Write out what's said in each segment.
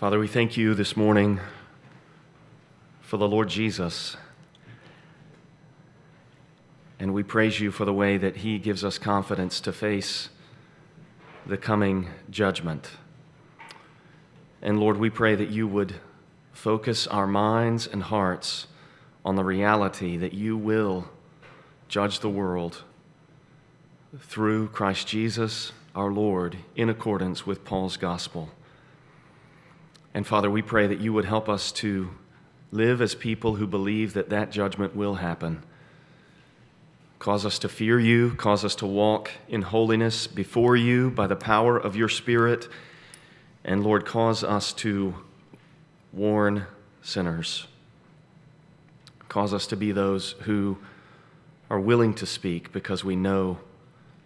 Father, we thank you this morning for the Lord Jesus. And we praise you for the way that he gives us confidence to face the coming judgment. And Lord, we pray that you would focus our minds and hearts on the reality that you will judge the world through Christ Jesus, our Lord, in accordance with Paul's gospel. And Father, we pray that you would help us to live as people who believe that that judgment will happen. Cause us to fear you, cause us to walk in holiness before you by the power of your Spirit. And Lord, cause us to warn sinners. Cause us to be those who are willing to speak because we know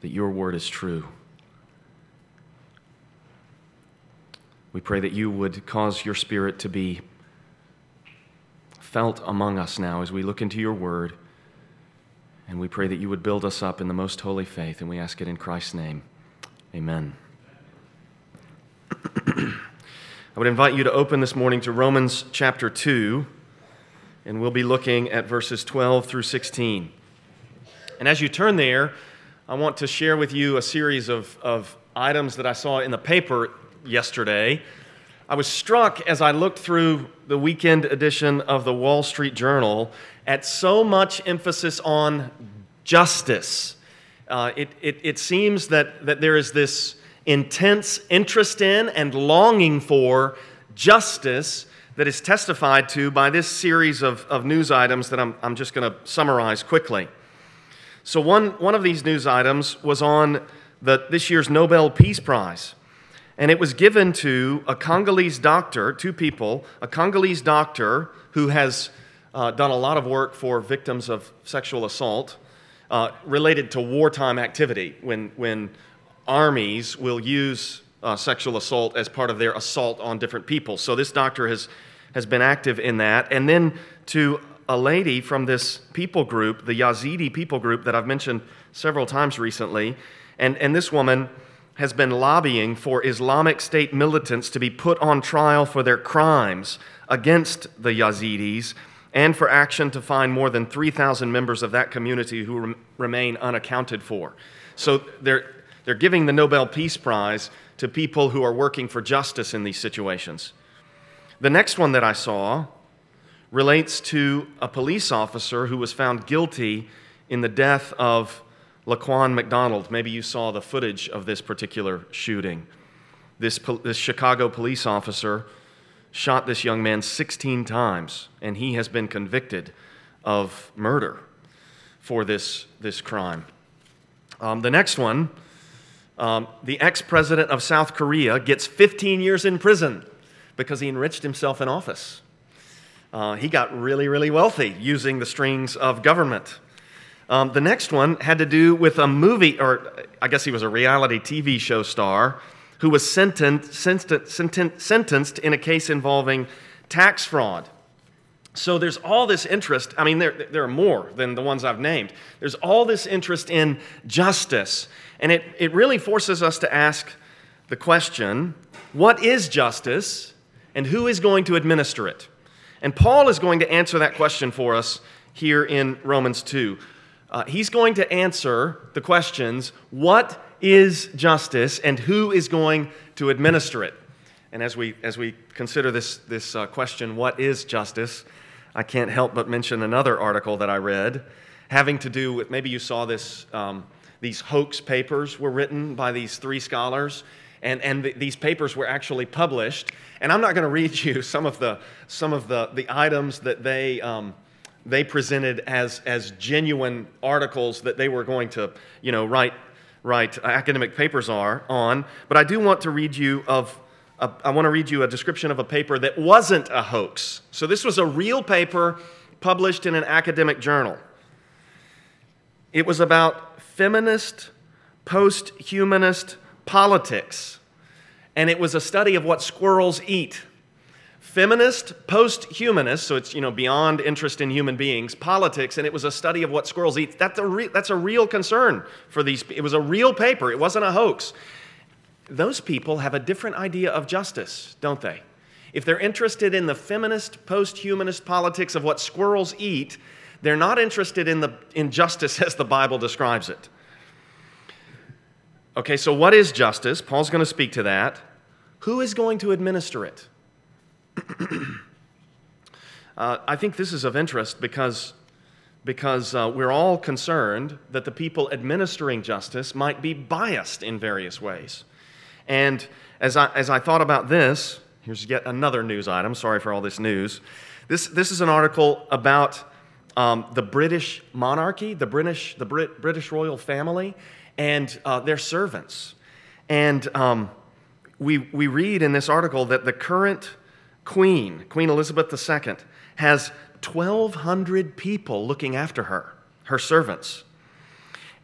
that your word is true. We pray that you would cause your spirit to be felt among us now as we look into your word. And we pray that you would build us up in the most holy faith. And we ask it in Christ's name. Amen. I would invite you to open this morning to Romans chapter 2, and we'll be looking at verses 12 through 16. And as you turn there, I want to share with you a series of, of items that I saw in the paper yesterday, I was struck as I looked through the weekend edition of the Wall Street Journal at so much emphasis on justice. Uh, it, it, it seems that, that there is this intense interest in and longing for justice that is testified to by this series of, of news items that I'm, I'm just going to summarize quickly. So, one, one of these news items was on the, this year's Nobel Peace Prize. And it was given to a Congolese doctor, two people, a Congolese doctor who has uh, done a lot of work for victims of sexual assault uh, related to wartime activity when, when armies will use uh, sexual assault as part of their assault on different people. So this doctor has, has been active in that. And then to a lady from this people group, the Yazidi people group that I've mentioned several times recently. And, and this woman has been lobbying for Islamic State militants to be put on trial for their crimes against the Yazidis and for action to find more than 3,000 members of that community who rem- remain unaccounted for. So they're, they're giving the Nobel Peace Prize to people who are working for justice in these situations. The next one that I saw relates to a police officer who was found guilty in the death of Laquan McDonald, maybe you saw the footage of this particular shooting. This, this Chicago police officer shot this young man 16 times, and he has been convicted of murder for this, this crime. Um, the next one um, the ex president of South Korea gets 15 years in prison because he enriched himself in office. Uh, he got really, really wealthy using the strings of government. Um, the next one had to do with a movie, or I guess he was a reality TV show star, who was sentenced, sentenced, sentenced in a case involving tax fraud. So there's all this interest. I mean, there, there are more than the ones I've named. There's all this interest in justice. And it, it really forces us to ask the question what is justice and who is going to administer it? And Paul is going to answer that question for us here in Romans 2 uh, he's going to answer the questions what is justice and who is going to administer it? And as we, as we consider this, this uh, question, what is justice, I can't help but mention another article that I read having to do with maybe you saw this, um, these hoax papers were written by these three scholars. And, and th- these papers were actually published. And I'm not going to read you some of the, some of the, the items that they, um, they presented as, as genuine articles that they were going to, you know, write, write academic papers are, on. But I do want to read you of, a, I want to read you a description of a paper that wasn't a hoax. So this was a real paper published in an academic journal. It was about feminist, post humanist politics. And it was a study of what squirrels eat feminist, post-humanist, so it's you know beyond interest in human beings, politics, and it was a study of what squirrels eat. That's a re- that's a real concern for these. It was a real paper. It wasn't a hoax. Those people have a different idea of justice, don't they? if they're interested in the feminist, post humanist politics of what squirrels eat, they're not interested in, the, in justice as the Bible describes it. Okay, so what is justice? Paul's going to speak to that. Who is going to administer it? uh, I think this is of interest because, because uh, we're all concerned that the people administering justice might be biased in various ways. And as I, as I thought about this, here's yet another news item. Sorry for all this news. This, this is an article about um, the British monarchy, the British, the Brit, British royal family, and uh, their servants. And um, we, we read in this article that the current queen, Queen Elizabeth II, has 1,200 people looking after her, her servants.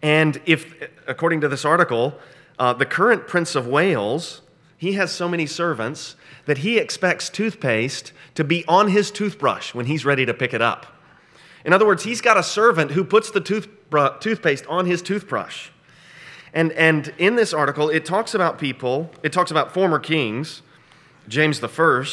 And if, according to this article, uh, the current Prince of Wales, he has so many servants that he expects toothpaste to be on his toothbrush when he's ready to pick it up. In other words, he's got a servant who puts the toothpaste on his toothbrush. And, and in this article, it talks about people, it talks about former kings, James I,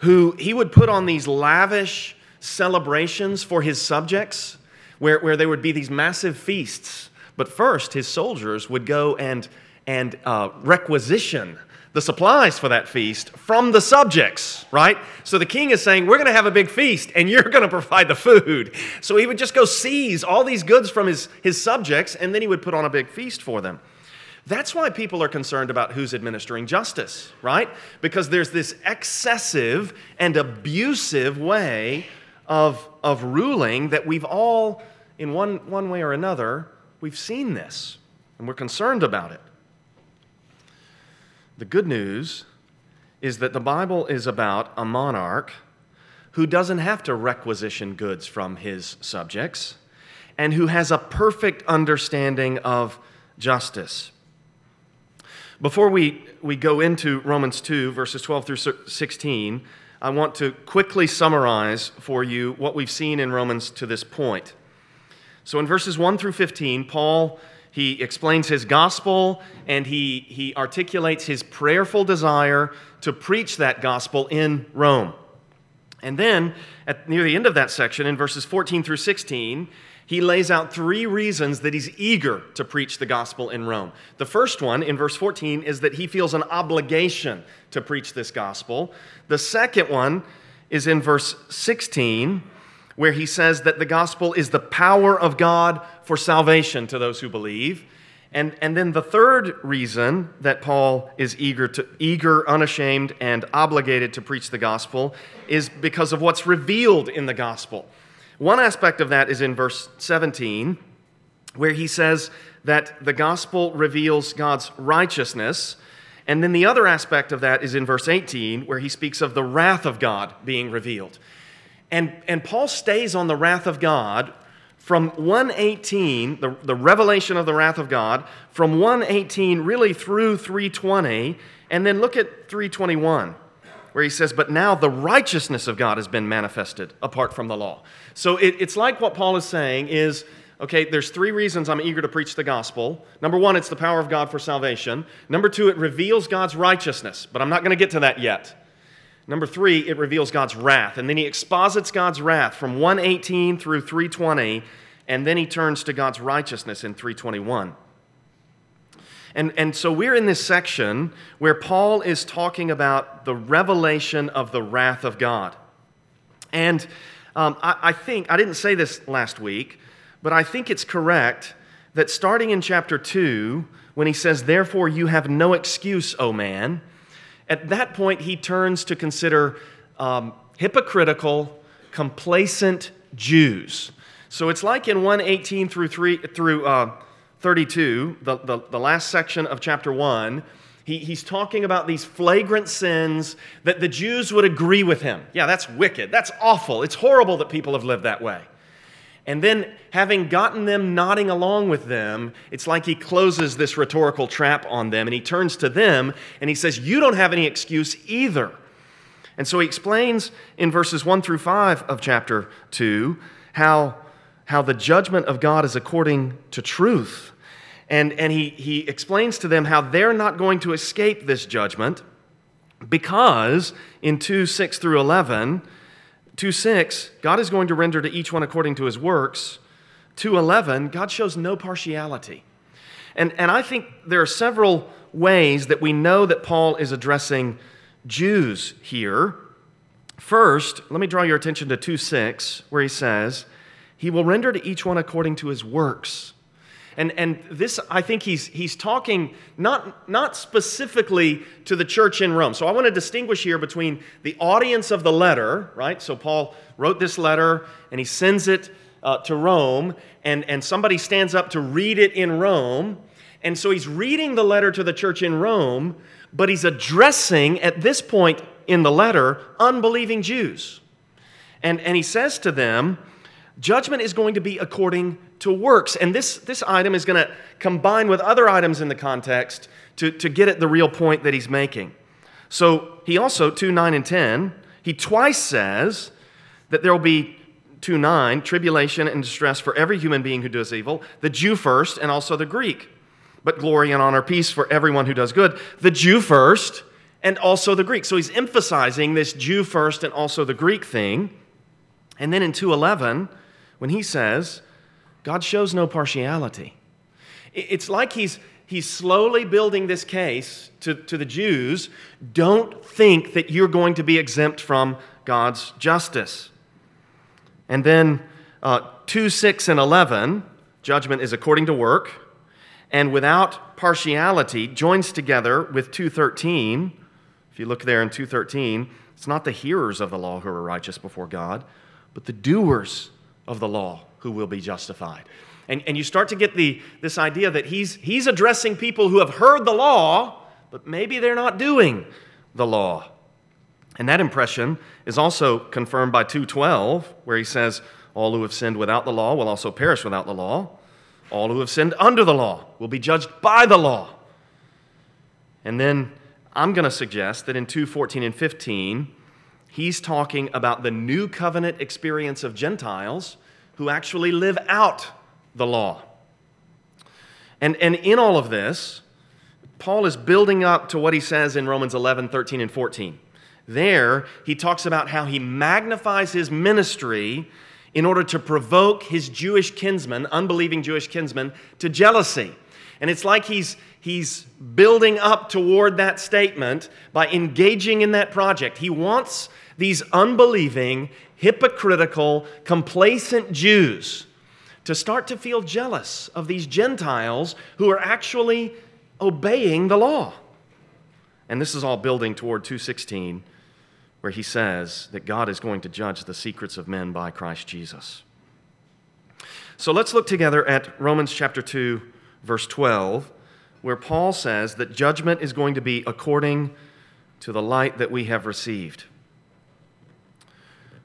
who he would put on these lavish celebrations for his subjects, where, where there would be these massive feasts. But first, his soldiers would go and, and uh, requisition the supplies for that feast from the subjects, right? So the king is saying, We're going to have a big feast and you're going to provide the food. So he would just go seize all these goods from his, his subjects and then he would put on a big feast for them. That's why people are concerned about who's administering justice, right? Because there's this excessive and abusive way of, of ruling that we've all, in one, one way or another, we've seen this and we're concerned about it. The good news is that the Bible is about a monarch who doesn't have to requisition goods from his subjects and who has a perfect understanding of justice. Before we, we go into Romans 2, verses 12 through 16, I want to quickly summarize for you what we've seen in Romans to this point. So in verses 1 through 15, Paul he explains his gospel and he, he articulates his prayerful desire to preach that gospel in Rome. And then, at near the end of that section, in verses 14 through 16, he lays out three reasons that he's eager to preach the gospel in Rome. The first one, in verse 14, is that he feels an obligation to preach this gospel. The second one is in verse 16 where he says that the gospel is the power of God for salvation to those who believe. And, and then the third reason that Paul is eager, to, eager, unashamed, and obligated to preach the gospel is because of what's revealed in the gospel. One aspect of that is in verse 17, where he says that the gospel reveals God's righteousness. And then the other aspect of that is in verse 18, where he speaks of the wrath of God being revealed. And, and Paul stays on the wrath of God from 118, the, the revelation of the wrath of God, from 118 really through 320. And then look at 321, where he says, But now the righteousness of God has been manifested apart from the law. So it, it's like what Paul is saying is, okay, there's three reasons I'm eager to preach the gospel. Number one, it's the power of God for salvation. Number two, it reveals God's righteousness, but I'm not going to get to that yet. Number three, it reveals God's wrath. And then he exposits God's wrath from 118 through 320, and then he turns to God's righteousness in 321. And, and so we're in this section where Paul is talking about the revelation of the wrath of God. And um, I, I think, I didn't say this last week, but I think it's correct that starting in chapter 2, when he says, Therefore you have no excuse, O man, at that point, he turns to consider um, hypocritical, complacent Jews. So it's like in 118 through, 3, through uh, 32, the, the, the last section of chapter 1, he, he's talking about these flagrant sins that the Jews would agree with him. Yeah, that's wicked. That's awful. It's horrible that people have lived that way. And then, having gotten them nodding along with them, it's like he closes this rhetorical trap on them and he turns to them and he says, You don't have any excuse either. And so he explains in verses 1 through 5 of chapter 2 how, how the judgment of God is according to truth. And, and he, he explains to them how they're not going to escape this judgment Because in 2 6 through 11, 2 6, God is going to render to each one according to his works. 2 11, God shows no partiality. And, and I think there are several ways that we know that Paul is addressing Jews here. First, let me draw your attention to 2 6, where he says, He will render to each one according to his works. And, and this, I think he's, he's talking not, not specifically to the church in Rome. So I want to distinguish here between the audience of the letter, right? So Paul wrote this letter and he sends it uh, to Rome, and, and somebody stands up to read it in Rome. And so he's reading the letter to the church in Rome, but he's addressing at this point in the letter unbelieving Jews. And, and he says to them, Judgment is going to be according to works. And this, this item is going to combine with other items in the context to, to get at the real point that he's making. So he also, 2 9 and 10, he twice says that there will be 2 9, tribulation and distress for every human being who does evil, the Jew first and also the Greek. But glory and honor, peace for everyone who does good, the Jew first and also the Greek. So he's emphasizing this Jew first and also the Greek thing. And then in 211, when he says, God shows no partiality. It's like he's, he's slowly building this case to, to the Jews. Don't think that you're going to be exempt from God's justice. And then uh, 2, 6, and 11, judgment is according to work, and without partiality joins together with 213. If you look there in 213, it's not the hearers of the law who are righteous before God, but the doers of the law who will be justified. And, and you start to get the, this idea that he's, he's addressing people who have heard the law, but maybe they're not doing the law. And that impression is also confirmed by 212, where he says, All who have sinned without the law will also perish without the law. All who have sinned under the law will be judged by the law. And then I'm going to suggest that in 2:14 and 15, he's talking about the new covenant experience of Gentiles who actually live out the law. And, and in all of this, Paul is building up to what he says in Romans 11, 13, and 14. There, he talks about how he magnifies his ministry in order to provoke his Jewish kinsmen, unbelieving Jewish kinsmen, to jealousy. And it's like he's, he's building up toward that statement by engaging in that project. He wants these unbelieving, hypocritical, complacent Jews to start to feel jealous of these Gentiles who are actually obeying the law. And this is all building toward 216 where he says that God is going to judge the secrets of men by Christ Jesus. So let's look together at Romans chapter 2, verse 12, where Paul says that judgment is going to be according to the light that we have received.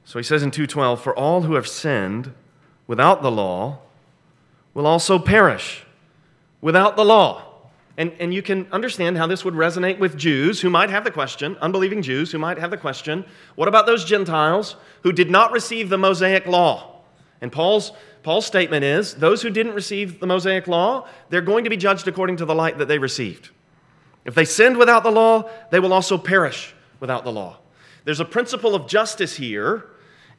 So he says in 2:12, "For all who have sinned without the law will also perish without the law." And, and you can understand how this would resonate with Jews who might have the question, unbelieving Jews who might have the question, what about those Gentiles who did not receive the Mosaic law? And Paul's, Paul's statement is those who didn't receive the Mosaic law, they're going to be judged according to the light that they received. If they sinned without the law, they will also perish without the law. There's a principle of justice here,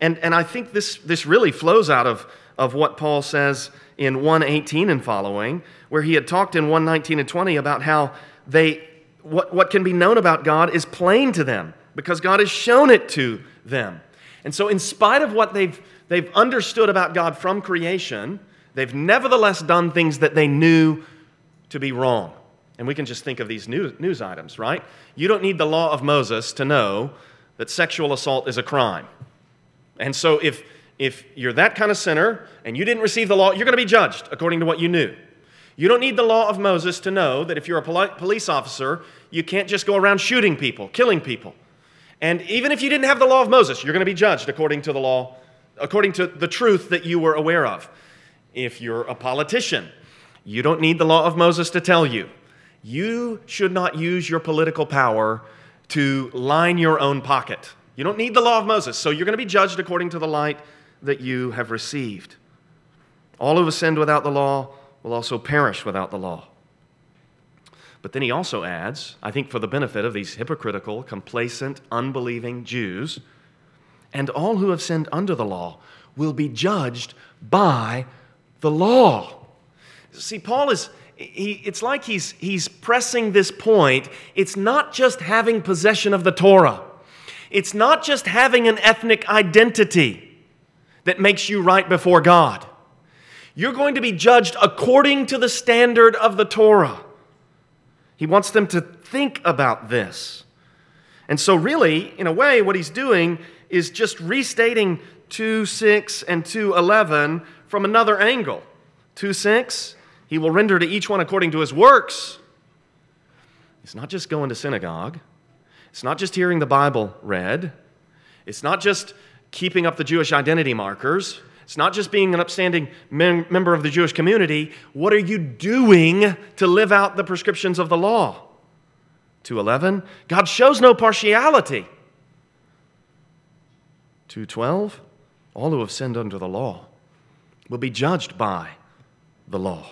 and, and I think this, this really flows out of, of what Paul says in 118 and following, where he had talked in 119 and 20 about how they, what, what can be known about God is plain to them because God has shown it to them. And so, in spite of what they've, they've understood about God from creation, they've nevertheless done things that they knew to be wrong. And we can just think of these news, items, right? You don't need the law of Moses to know that sexual assault is a crime. And so, if if you're that kind of sinner and you didn't receive the law, you're going to be judged according to what you knew. You don't need the law of Moses to know that if you're a police officer, you can't just go around shooting people, killing people. And even if you didn't have the law of Moses, you're going to be judged according to the law, according to the truth that you were aware of. If you're a politician, you don't need the law of Moses to tell you. You should not use your political power to line your own pocket. You don't need the law of Moses, so you're going to be judged according to the light that you have received. All who have sinned without the law will also perish without the law. But then he also adds, I think for the benefit of these hypocritical, complacent, unbelieving Jews, and all who have sinned under the law will be judged by the law. See, Paul is, he, it's like he's, he's pressing this point. It's not just having possession of the Torah, it's not just having an ethnic identity that makes you right before God. You're going to be judged according to the standard of the Torah. He wants them to think about this. And so, really, in a way, what he's doing is just restating 2 6 and 2 11 from another angle. 2 6, he will render to each one according to his works. It's not just going to synagogue, it's not just hearing the Bible read, it's not just keeping up the Jewish identity markers. It's not just being an upstanding mem- member of the Jewish community. What are you doing to live out the prescriptions of the law? 211, God shows no partiality. 212, all who have sinned under the law will be judged by the law.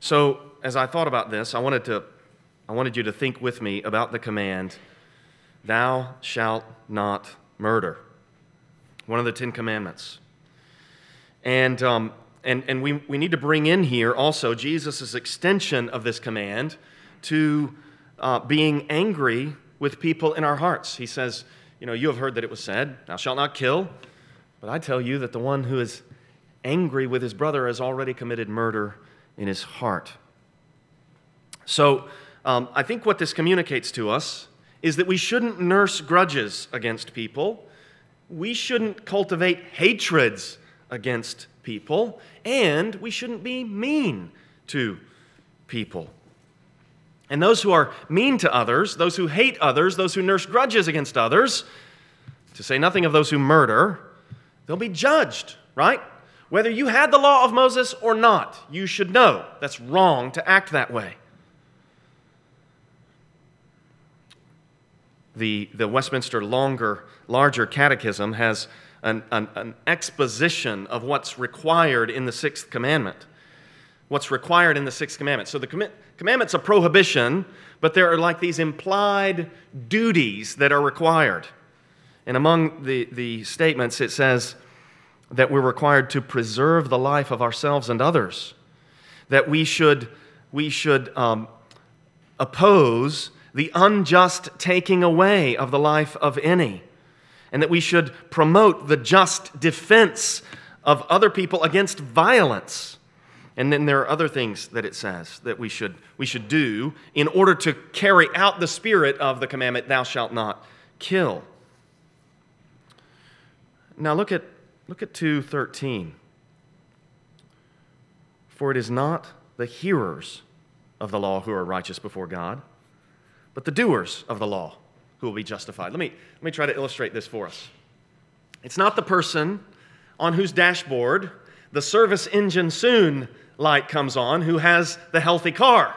So, as I thought about this, I wanted, to, I wanted you to think with me about the command, Thou shalt not murder, one of the Ten Commandments. And, um, and, and we, we need to bring in here also Jesus' extension of this command to uh, being angry with people in our hearts. He says, You know, you have heard that it was said, Thou shalt not kill. But I tell you that the one who is angry with his brother has already committed murder in his heart. So um, I think what this communicates to us is that we shouldn't nurse grudges against people. We shouldn't cultivate hatreds against people. And we shouldn't be mean to people. And those who are mean to others, those who hate others, those who nurse grudges against others, to say nothing of those who murder, they'll be judged, right? Whether you had the law of Moses or not, you should know that's wrong to act that way. The, the Westminster longer, larger catechism has an, an, an exposition of what's required in the sixth commandment. What's required in the sixth commandment. So the com- commandment's a prohibition, but there are like these implied duties that are required. And among the, the statements, it says that we're required to preserve the life of ourselves and others, that we should, we should um, oppose the unjust taking away of the life of any, and that we should promote the just defense of other people against violence. And then there are other things that it says that we should, we should do in order to carry out the spirit of the commandment, Thou shalt not kill. Now look at, look at 2.13. For it is not the hearers of the law who are righteous before God, but the doers of the law who will be justified. Let me, let me try to illustrate this for us. It's not the person on whose dashboard the service engine soon light comes on who has the healthy car.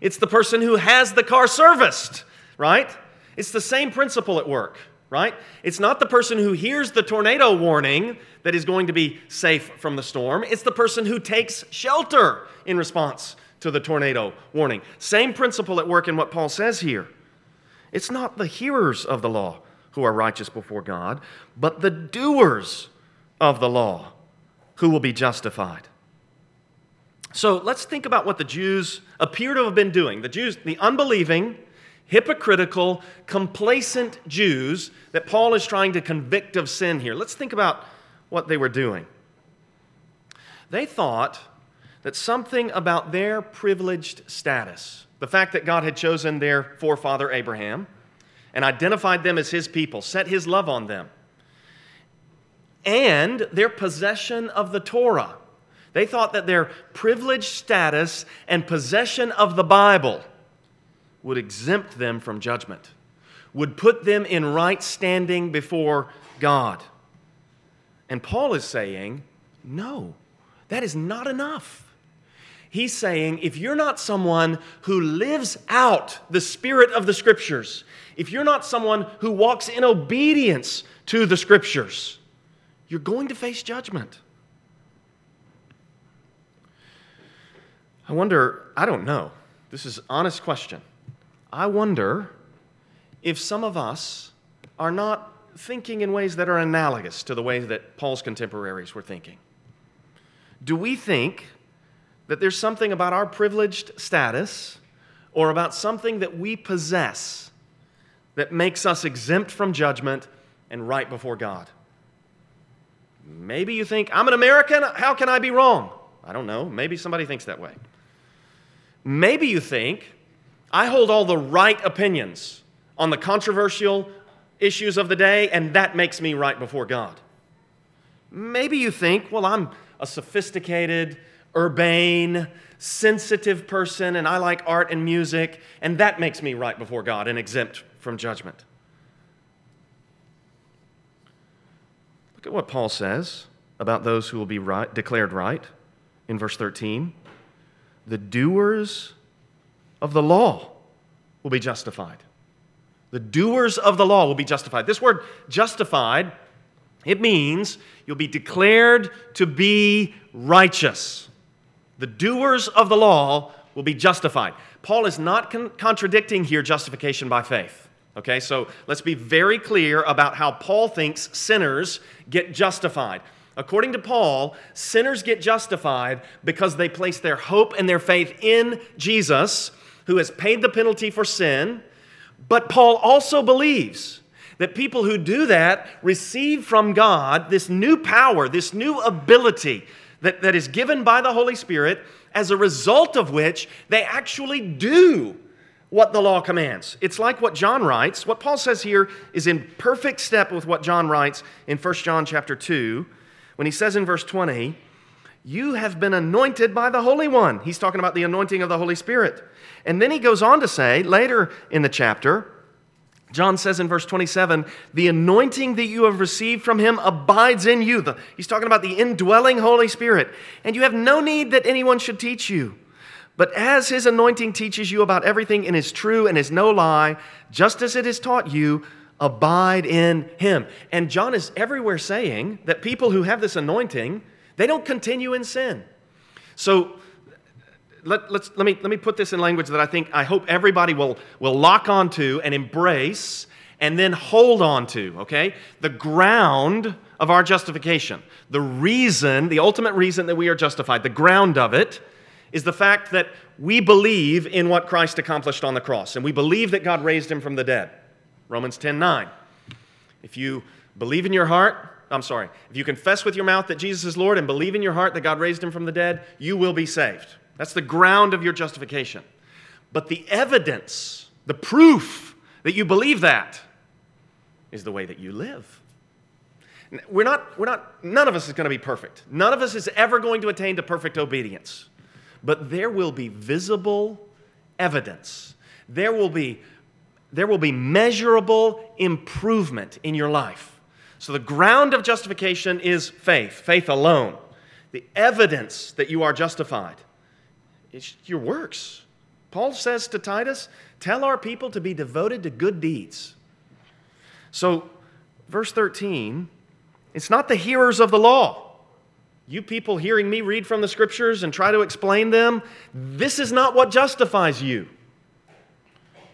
It's the person who has the car serviced, right? It's the same principle at work right? It's not the person who hears the tornado warning that is going to be safe from the storm. It's the person who takes shelter in response to the tornado warning. Same principle at work in what Paul says here. It's not the hearers of the law who are righteous before God, but the doers of the law who will be justified. So let's think about what the Jews appear to have been doing. The Jews, the unbelieving, hypocritical, complacent Jews that Paul is trying to convict of sin here. Let's think about what they were doing. They thought that something about their privileged status, the fact that God had chosen their forefather Abraham and identified them as his people, set his love on them, and their possession of the Torah. They thought that their privileged status and possession of the Bible would exempt them from judgment, would put them in right standing before God. And Paul is saying, no, that is not enough. He's saying, if you're not someone who lives out the spirit of the scriptures, if you're not someone who walks in obedience to the scriptures, you're going to face judgment. I wonder, I don't know. This is honest question. I wonder if some of us are not thinking in ways that are analogous to the ways that Paul's contemporaries were thinking. Do we think that there's something about our privileged status or about something that we possess that makes us exempt from judgment and right before God? Maybe you think, I'm an American, how can I be wrong? I don't know. Maybe somebody thinks that way. Maybe you think, I hold all the right opinions on the controversial issues of the day, and that makes me right before God. Maybe you think, well, I'm a sophisticated, urbane, sensitive person, and I like art and music, and that makes me right before God and exempt from judgment. Look at what Paul says about those who will be right, declared right in verse 13. The doers of the law will be justified. The doers of the law will be justified. This word justified, it means you'll be declared to be righteous. The doers of the law will be justified. Paul is not con- contradicting here justification by faith. Okay, so let's be very clear about how Paul thinks sinners get justified. According to Paul, sinners get justified because they place their hope and their faith in Jesus, who has paid the penalty for sin. But Paul also believes that people who do that receive from God this new power, this new ability that, that is given by the Holy Spirit, as a result of which they actually do what the law commands. It's like what John writes. What Paul says here is in perfect step with what John writes in 1 John chapter 2 when he says in verse 20, "You have been anointed by the Holy One." He's talking about the anointing of the Holy Spirit. And then he goes on to say later in the chapter, John says in verse 27, the anointing that you have received from him abides in you. The, he's talking about the indwelling Holy Spirit. And you have no need that anyone should teach you. But as his anointing teaches you about everything and is true and is no lie, just as it has taught you, abide in him. And John is everywhere saying that people who have this anointing, they don't continue in sin. So let, let's, let, me, let me put this in language that I think, I hope everybody will, will lock onto and embrace and then hold on to, okay? The ground of our justification, the reason, the ultimate reason that we are justified, the ground of it is the fact that we believe in what Christ accomplished on the cross, and we believe that God raised him from the dead. Romans 10 9. If you believe in your heart, I'm sorry, if you confess with your mouth that Jesus is Lord and believe in your heart that God raised him from the dead, you will be saved. That's the ground of your justification. But the evidence, the proof that you believe that, is the way that you live. We're not, we're not, none of us is going to be perfect. None of us is ever going to attain to perfect obedience but there will be visible evidence. There will be, there will be measurable improvement in your life. So, the ground of justification is faith, faith alone. The evidence that you are justified is your works. Paul says to Titus, Tell our people to be devoted to good deeds. So, verse 13, it's not the hearers of the law you people hearing me read from the scriptures and try to explain them, this is not what justifies you.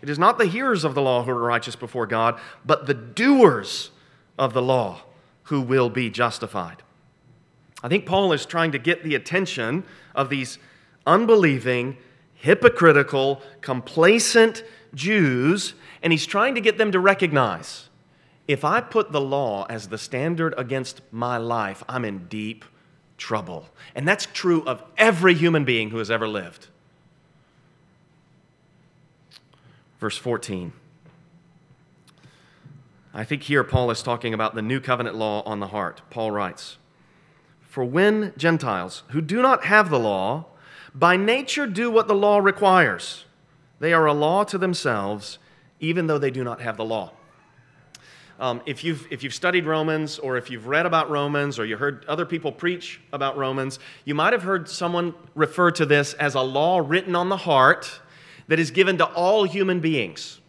It is not the hearers of the law who are righteous before God, but the doers of the law who will be justified. I think Paul is trying to get the attention of these unbelieving, hypocritical, complacent Jews, and he's trying to get them to recognize if I put the law as the standard against my life, I'm in deep trouble. And that's true of every human being who has ever lived. Verse 14. I think here Paul is talking about the new covenant law on the heart. Paul writes For when Gentiles who do not have the law, by nature do what the law requires, they are a law to themselves, even though they do not have the law. Um, if, you've, if you've studied Romans or if you've read about Romans or you heard other people preach about Romans, you might have heard someone refer to this as a law written on the heart that is given to all human beings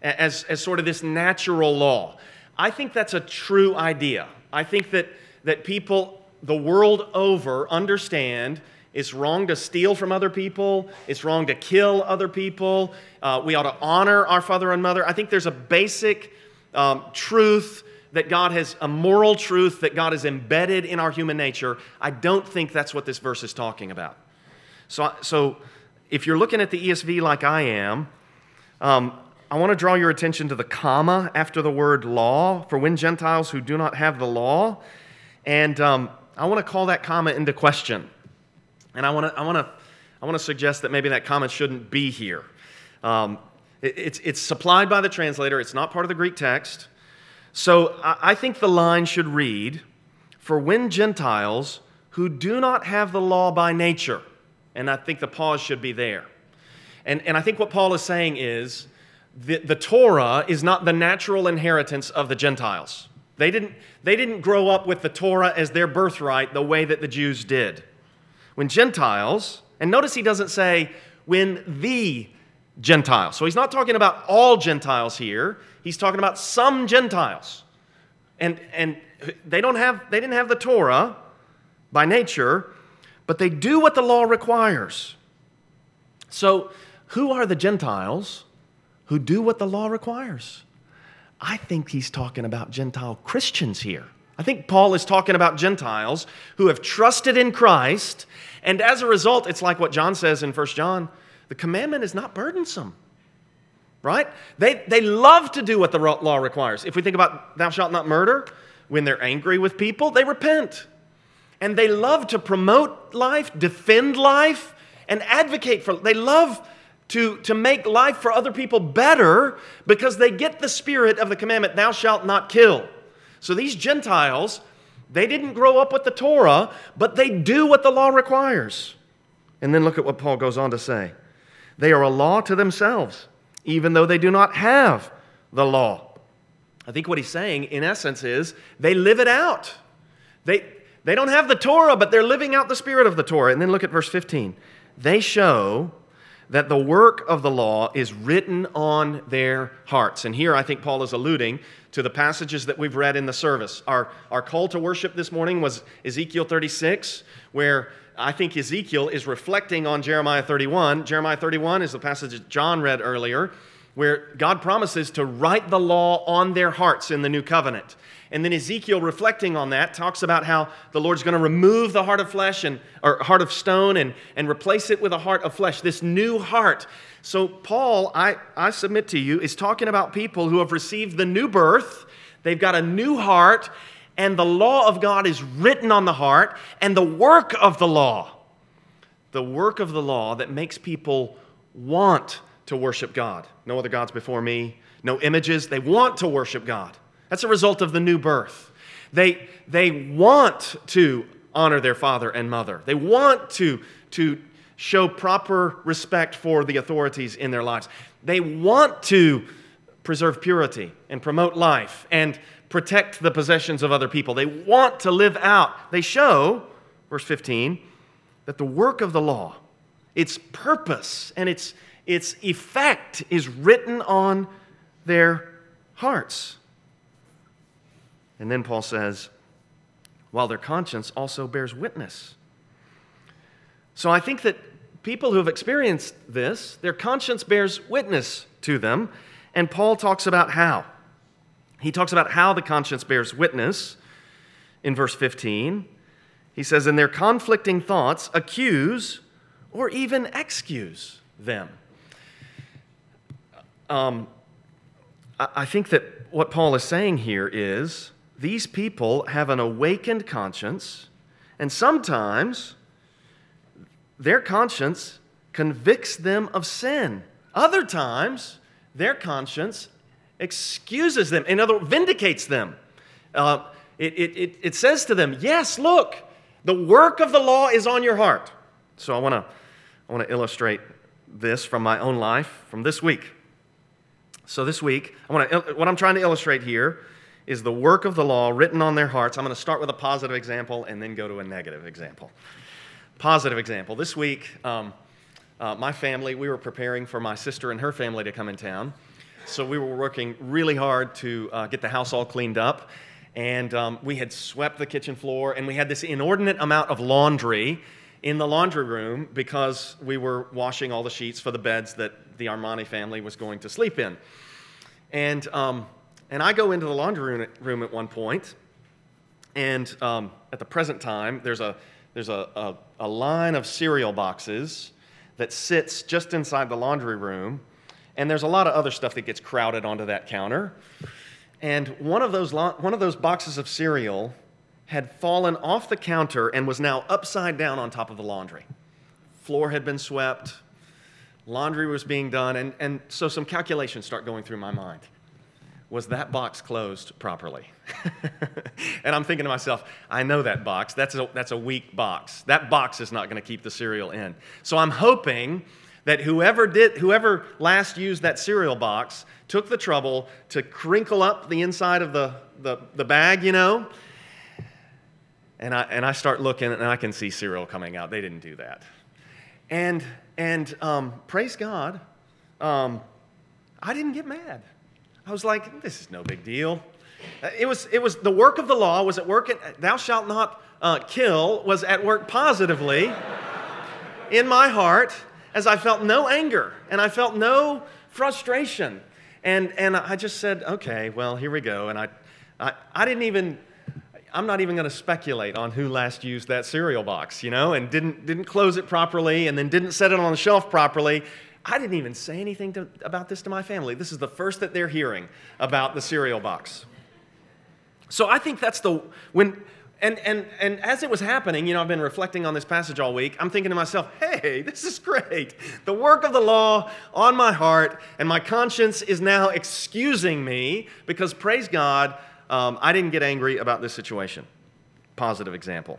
as, as sort of this natural law. I think that's a true idea. I think that, that people the world over understand It's wrong to steal from other people. It's wrong to kill other people. Uh, we ought to honor our father and mother. I think there's a basic um, truth that God has, a moral truth that God has embedded in our human nature. I don't think that's what this verse is talking about. So, so if you're looking at the ESV like I am, um, I want to draw your attention to the comma after the word law for when Gentiles who do not have the law. And um, I want to call that comma into question. And I want to, I want to, I want to suggest that maybe that comma shouldn't be here. Um, it, it's, it's supplied by the translator, it's not part of the Greek text. So I, I think the line should read For when Gentiles who do not have the law by nature, and I think the pause should be there. And, and I think what Paul is saying is the, the Torah is not the natural inheritance of the Gentiles. They didn't, they didn't grow up with the Torah as their birthright the way that the Jews did. When Gentiles, and notice he doesn't say when the Gentiles. So he's not talking about all Gentiles here. He's talking about some Gentiles. And, and they, don't have, they didn't have the Torah by nature, but they do what the law requires. So, who are the Gentiles who do what the law requires? I think he's talking about Gentile Christians here. I think Paul is talking about Gentiles who have trusted in Christ, and as a result, it's like what John says in 1 John the commandment is not burdensome, right? They, they love to do what the law requires. If we think about thou shalt not murder, when they're angry with people, they repent. And they love to promote life, defend life, and advocate for They love to, to make life for other people better because they get the spirit of the commandment, thou shalt not kill. So these Gentiles, they didn't grow up with the Torah, but they do what the law requires. And then look at what Paul goes on to say they are a law to themselves, even though they do not have the law. I think what he's saying, in essence, is they live it out. They, they don't have the Torah, but they're living out the spirit of the Torah. And then look at verse 15. They show that the work of the law is written on their hearts. And here I think Paul is alluding to the passages that we've read in the service. Our, our call to worship this morning was Ezekiel 36, where I think Ezekiel is reflecting on Jeremiah 31. Jeremiah 31 is the passage that John read earlier, where God promises to write the law on their hearts in the new covenant. And then Ezekiel, reflecting on that, talks about how the Lord's going to remove the heart of flesh and or heart of stone and, and replace it with a heart of flesh, this new heart. So, Paul, I, I submit to you, is talking about people who have received the new birth. They've got a new heart, and the law of God is written on the heart, and the work of the law, the work of the law that makes people want to worship God. No other gods before me, no images. They want to worship God. That's a result of the new birth. They, they want to honor their father and mother, they want to, to show proper respect for the authorities in their lives. They want to preserve purity and promote life and protect the possessions of other people. They want to live out. They show, verse 15, that the work of the law, its purpose and its, its effect is written on their hearts. And then Paul says, while their conscience also bears witness. So I think that people who have experienced this, their conscience bears witness to them. And Paul talks about how. He talks about how the conscience bears witness in verse 15. He says, In their conflicting thoughts, accuse or even excuse them. Um, I think that what Paul is saying here is these people have an awakened conscience, and sometimes their conscience convicts them of sin. Other times, their conscience excuses them, in other words, vindicates them. Uh, it, it, it says to them, Yes, look, the work of the law is on your heart. So I want to I want to illustrate this from my own life from this week. So this week, I want to, what I'm trying to illustrate here is the work of the law written on their hearts. I'm going to start with a positive example and then go to a negative example. Positive example. This week, um, uh, my family, we were preparing for my sister and her family to come in town. So we were working really hard to uh, get the house all cleaned up. And um, we had swept the kitchen floor, and we had this inordinate amount of laundry in the laundry room because we were washing all the sheets for the beds that the Armani family was going to sleep in. And, um, and I go into the laundry room at one point, and um, at the present time, there's, a, there's a, a, a line of cereal boxes that sits just inside the laundry room, and there's a lot of other stuff that gets crowded onto that counter. And one of those, one of those boxes of cereal had fallen off the counter and was now upside down on top of the laundry. Floor had been swept, laundry was being done, and, and so some calculations start going through my mind. Was that box closed properly? and I'm thinking to myself, I know that box. That's a, that's a weak box. That box is not going to keep the cereal in. So I'm hoping that whoever did whoever last used that cereal box took the trouble to crinkle up the inside of the, the, the bag, you know, and I, and I start looking and I can see cereal coming out. They didn't do that. And, and um, praise God, um, I didn't get mad. I was like, this is no big deal. Uh, it was, it was the work of the law was at work, at, thou shalt not uh, kill, was at work positively in my heart as I felt no anger and I felt no frustration. And, and I just said, okay, well, here we go. And I, I, I didn't even I'm not even going to speculate on who last used that cereal box, you know, and didn't, didn't close it properly and then didn't set it on the shelf properly. I didn't even say anything to, about this to my family. This is the first that they're hearing about the cereal box. So I think that's the, when, and, and, and as it was happening, you know, I've been reflecting on this passage all week. I'm thinking to myself, hey, this is great. The work of the law on my heart, and my conscience is now excusing me because, praise God, um, I didn't get angry about this situation. Positive example.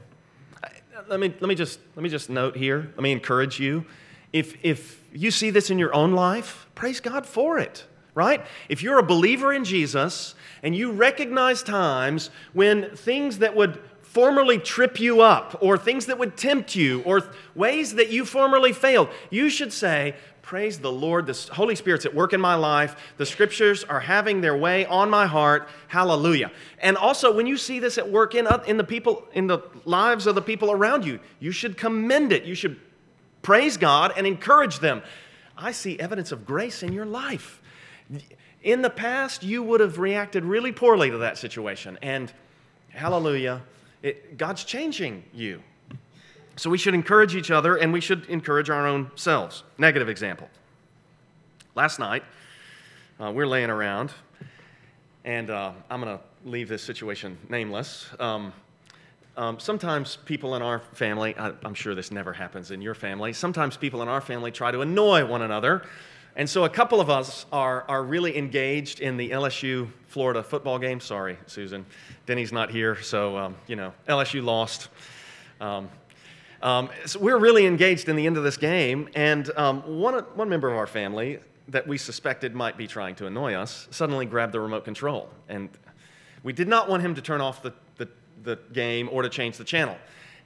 Let me, let, me just, let me just note here, let me encourage you. If, if you see this in your own life, praise God for it, right? If you're a believer in Jesus and you recognize times when things that would formerly trip you up or things that would tempt you or ways that you formerly failed, you should say, Praise the Lord. The Holy Spirit's at work in my life. The scriptures are having their way on my heart. Hallelujah. And also, when you see this at work in, uh, in the people, in the lives of the people around you, you should commend it. You should praise God and encourage them. I see evidence of grace in your life. In the past, you would have reacted really poorly to that situation. And hallelujah, it, God's changing you. So we should encourage each other and we should encourage our own selves. Negative example. Last night, uh, we're laying around, and uh, I'm going to leave this situation nameless. Um, um, sometimes people in our family, I, I'm sure this never happens in your family, sometimes people in our family try to annoy one another. And so a couple of us are, are really engaged in the LSU Florida football game. Sorry, Susan. Denny's not here, so, um, you know, LSU lost. Um, um, so we're really engaged in the end of this game, and um, one, one member of our family that we suspected might be trying to annoy us suddenly grabbed the remote control. And we did not want him to turn off the, the, game or to change the channel.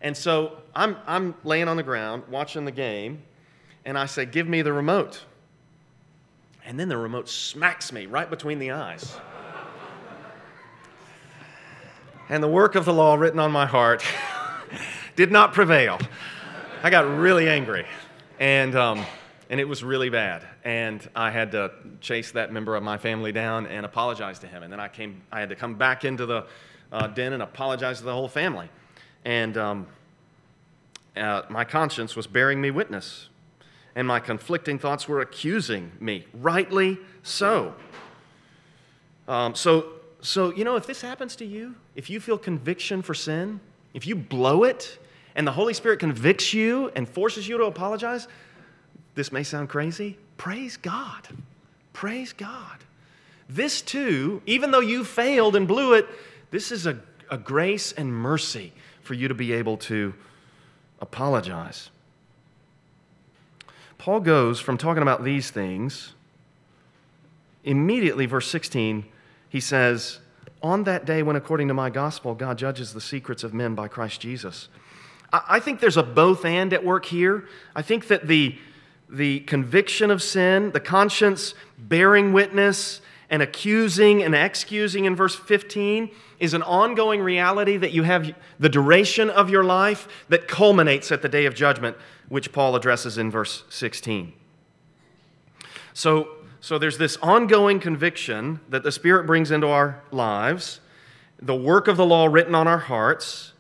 And so I'm, I'm laying on the ground watching the game, and I say, Give me the remote. And then the remote smacks me right between the eyes. and the work of the law written on my heart did not prevail. I got really angry, and, um, and it was really bad. And I had to chase that member of my family down and apologize to him. And then I, came, I had to come back into the uh, den and apologize to the whole family. And um, uh, my conscience was bearing me witness, and my conflicting thoughts were accusing me, rightly so. Um, so, so, you know, if this happens to you, if you feel conviction for sin, if you blow it and the Holy Spirit convicts you and forces you to apologize, this may sound crazy. Praise God. Praise God. This too, even though you failed and blew it, this is a, a grace and mercy for you to be able to apologize. Paul goes from talking about these things, immediately, verse 16, he says, On that day when, according to my gospel, God judges the secrets of men by Christ Jesus. I think there's a both and at work here. I think that the, the conviction of sin, the conscience bearing witness and accusing and excusing in verse 15 is an ongoing reality that you have the duration of your life that culminates at the day of judgment, which Paul addresses in verse 16. So, so there's this ongoing conviction that the Spirit brings into our lives, the work of the law written on our hearts,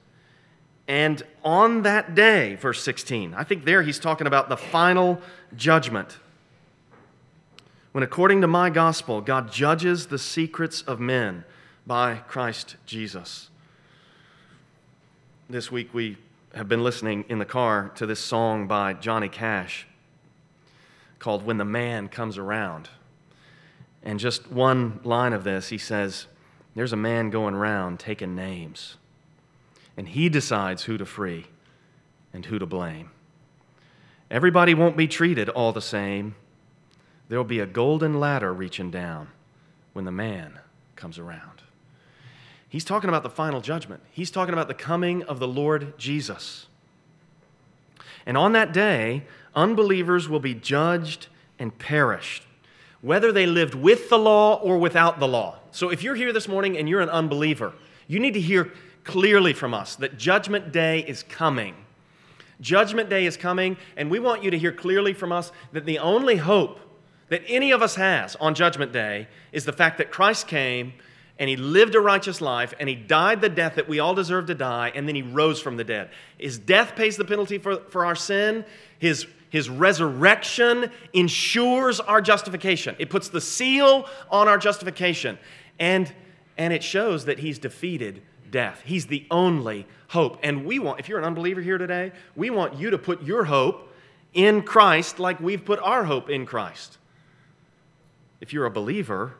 and on that day, verse 16, I think there he's talking about the final judgment. When, according to my gospel, God judges the secrets of men by Christ Jesus. This week we have been listening in the car to this song by Johnny Cash called When the Man Comes Around. And just one line of this, he says, There's a man going around taking names, and he decides who to free and who to blame. Everybody won't be treated all the same. There'll be a golden ladder reaching down when the man comes around. He's talking about the final judgment. He's talking about the coming of the Lord Jesus. And on that day, unbelievers will be judged and perished, whether they lived with the law or without the law. So if you're here this morning and you're an unbeliever, you need to hear clearly from us that Judgment Day is coming. Judgment Day is coming, and we want you to hear clearly from us that the only hope that any of us has on Judgment Day is the fact that Christ came and he lived a righteous life and he died the death that we all deserve to die and then he rose from the dead. His death pays the penalty for, for our sin. His, his resurrection ensures our justification. It puts the seal on our justification. And, and it shows that he's defeated death. He's the only hope. And we want, if you're an unbeliever here today, we want you to put your hope in Christ like we've put our hope in Christ. If you're a believer,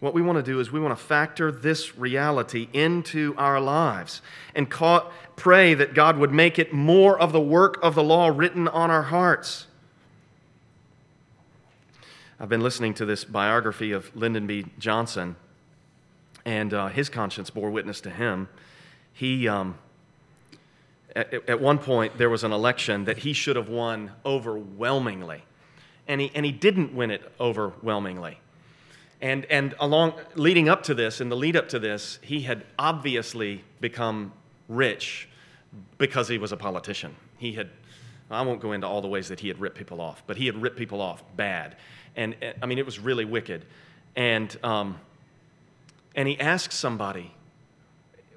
what we want to do is we want to factor this reality into our lives and call, pray that God would make it more of the work of the law written on our hearts. I've been listening to this biography of Lyndon B. Johnson, and uh, his conscience bore witness to him. He, um, at, at one point, there was an election that he should have won overwhelmingly, and he, and he didn't win it overwhelmingly. And, and along, leading up to this, in the lead up to this, he had obviously become rich because he was a politician. He had, I won't go into all the ways that he had ripped people off, but he had ripped people off bad. And I mean, it was really wicked. And, um, and he asked somebody,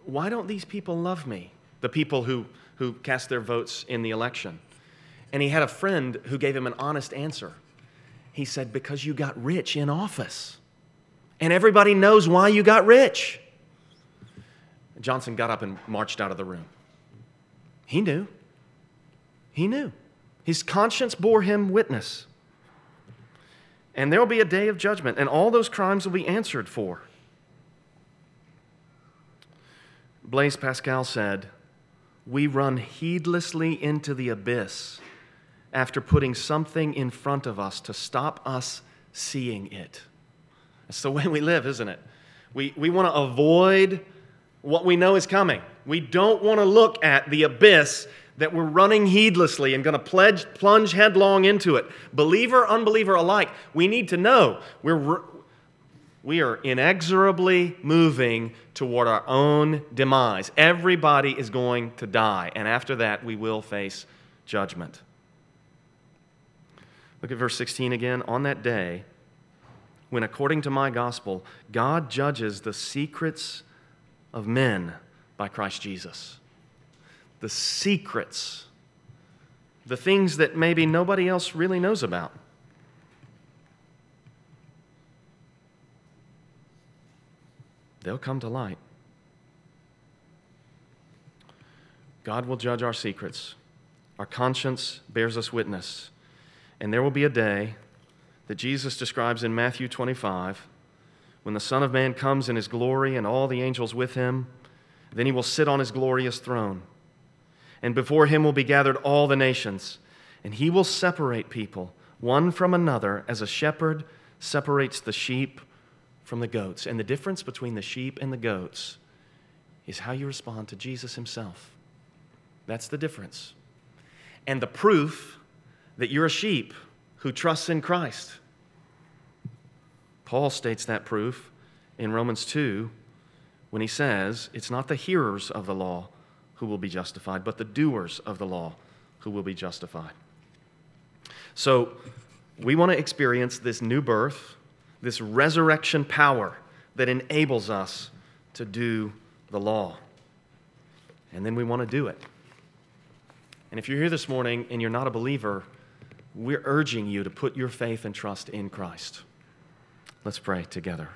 why don't these people love me? The people who, who cast their votes in the election. And he had a friend who gave him an honest answer. He said, Because you got rich in office and everybody knows why you got rich. Johnson got up and marched out of the room. He knew. He knew. His conscience bore him witness. And there will be a day of judgment, and all those crimes will be answered for. Blaise Pascal said, We run heedlessly into the abyss after putting something in front of us to stop us seeing it. It's the way we live, isn't it? We, we want to avoid what we know is coming. We don't want to look at the abyss that we're running heedlessly and going to pledge, plunge headlong into it. Believer, unbeliever alike, we need to know we're, we are inexorably moving toward our own demise. Everybody is going to die, and after that, we will face judgment. Look at verse 16 again. On that day, when, according to my gospel, God judges the secrets of men by Christ Jesus. The secrets, the things that maybe nobody else really knows about. They'll come to light. God will judge our secrets. Our conscience bears us witness. And there will be a day that Jesus describes in Matthew 25 when the Son of Man comes in his glory and all the angels with him, then he will sit on his glorious throne. And before him will be gathered all the nations, and he will separate people one from another as a shepherd separates the sheep from the goats. And the difference between the sheep and the goats is how you respond to Jesus himself. That's the difference. And the proof that you're a sheep who trusts in Christ Paul states that proof in Romans 2 when he says it's not the hearers of the law who will be justified, but the doers of the law who will be justified. So we want to experience this new birth, this resurrection power that enables us to do the law. And then we want to do it. And if you're here this morning and you're not a believer, we're urging you to put your faith and trust in Christ. Let's pray together.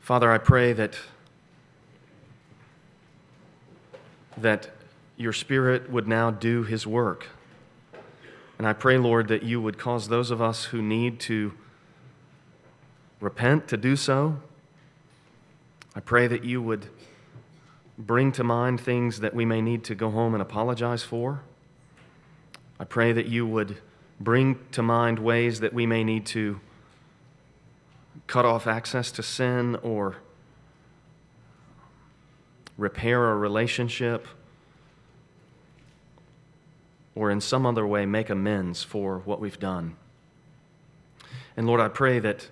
Father, I pray that, that your Spirit would now do his work. And I pray, Lord, that you would cause those of us who need to repent to do so. I pray that you would bring to mind things that we may need to go home and apologize for. I pray that you would bring to mind ways that we may need to cut off access to sin or repair a relationship or in some other way make amends for what we've done. And Lord, I pray that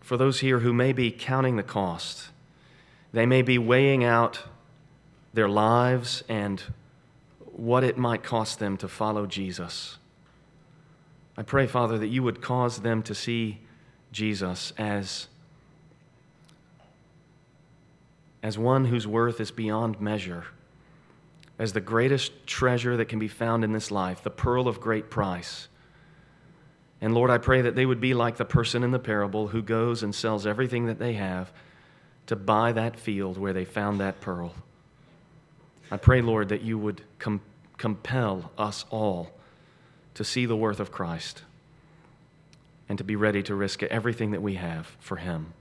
for those here who may be counting the cost, they may be weighing out their lives and what it might cost them to follow Jesus. I pray, Father, that you would cause them to see Jesus as, as one whose worth is beyond measure, as the greatest treasure that can be found in this life, the pearl of great price. And Lord, I pray that they would be like the person in the parable who goes and sells everything that they have to buy that field where they found that pearl. I pray, Lord, that you would com- compel us all to see the worth of Christ and to be ready to risk everything that we have for Him.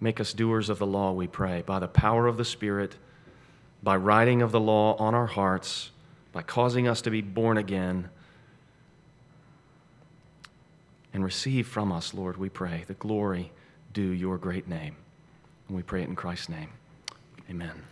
Make us doers of the law, we pray, by the power of the Spirit, by writing of the law on our hearts, by causing us to be born again. And receive from us, Lord, we pray, the glory due your great name. And we pray it in Christ's name. Amen.